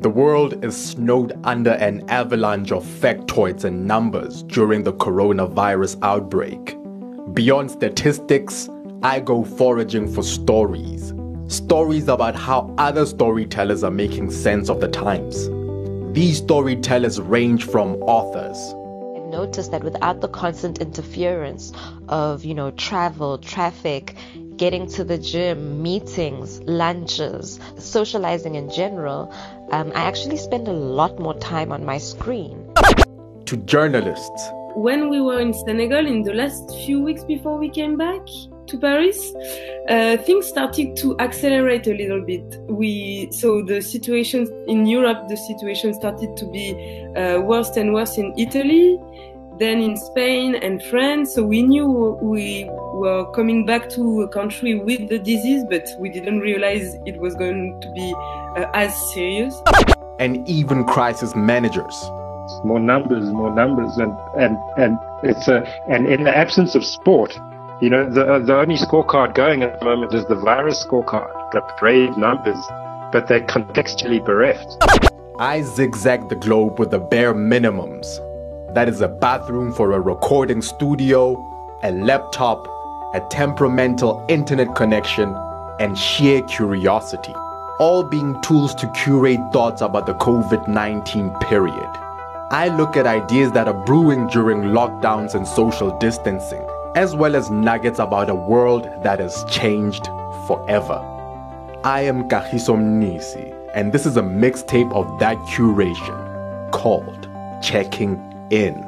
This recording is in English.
The world is snowed under an avalanche of factoids and numbers during the coronavirus outbreak. Beyond statistics, I go foraging for stories. Stories about how other storytellers are making sense of the times. These storytellers range from authors, I've noticed that without the constant interference of, you know, travel, traffic, getting to the gym, meetings, lunches, socializing in general, um, I actually spend a lot more time on my screen. to journalists, when we were in Senegal in the last few weeks before we came back to Paris, uh, things started to accelerate a little bit. We so the situation in Europe, the situation started to be uh, worse and worse in Italy, then in Spain and France. So we knew we were coming back to a country with the disease, but we didn't realize it was going to be uh, as serious. and even crisis managers. more numbers, more numbers, and and and it's a and in the absence of sport, you know, the the only scorecard going at the moment is the virus scorecard, the brave numbers, but they're contextually bereft. I zigzag the globe with the bare minimums. That is a bathroom for a recording studio, a laptop, a temperamental internet connection, and sheer curiosity. All being tools to curate thoughts about the COVID 19 period. I look at ideas that are brewing during lockdowns and social distancing, as well as nuggets about a world that has changed forever. I am Kahisom Nisi, and this is a mixtape of that curation called Checking In.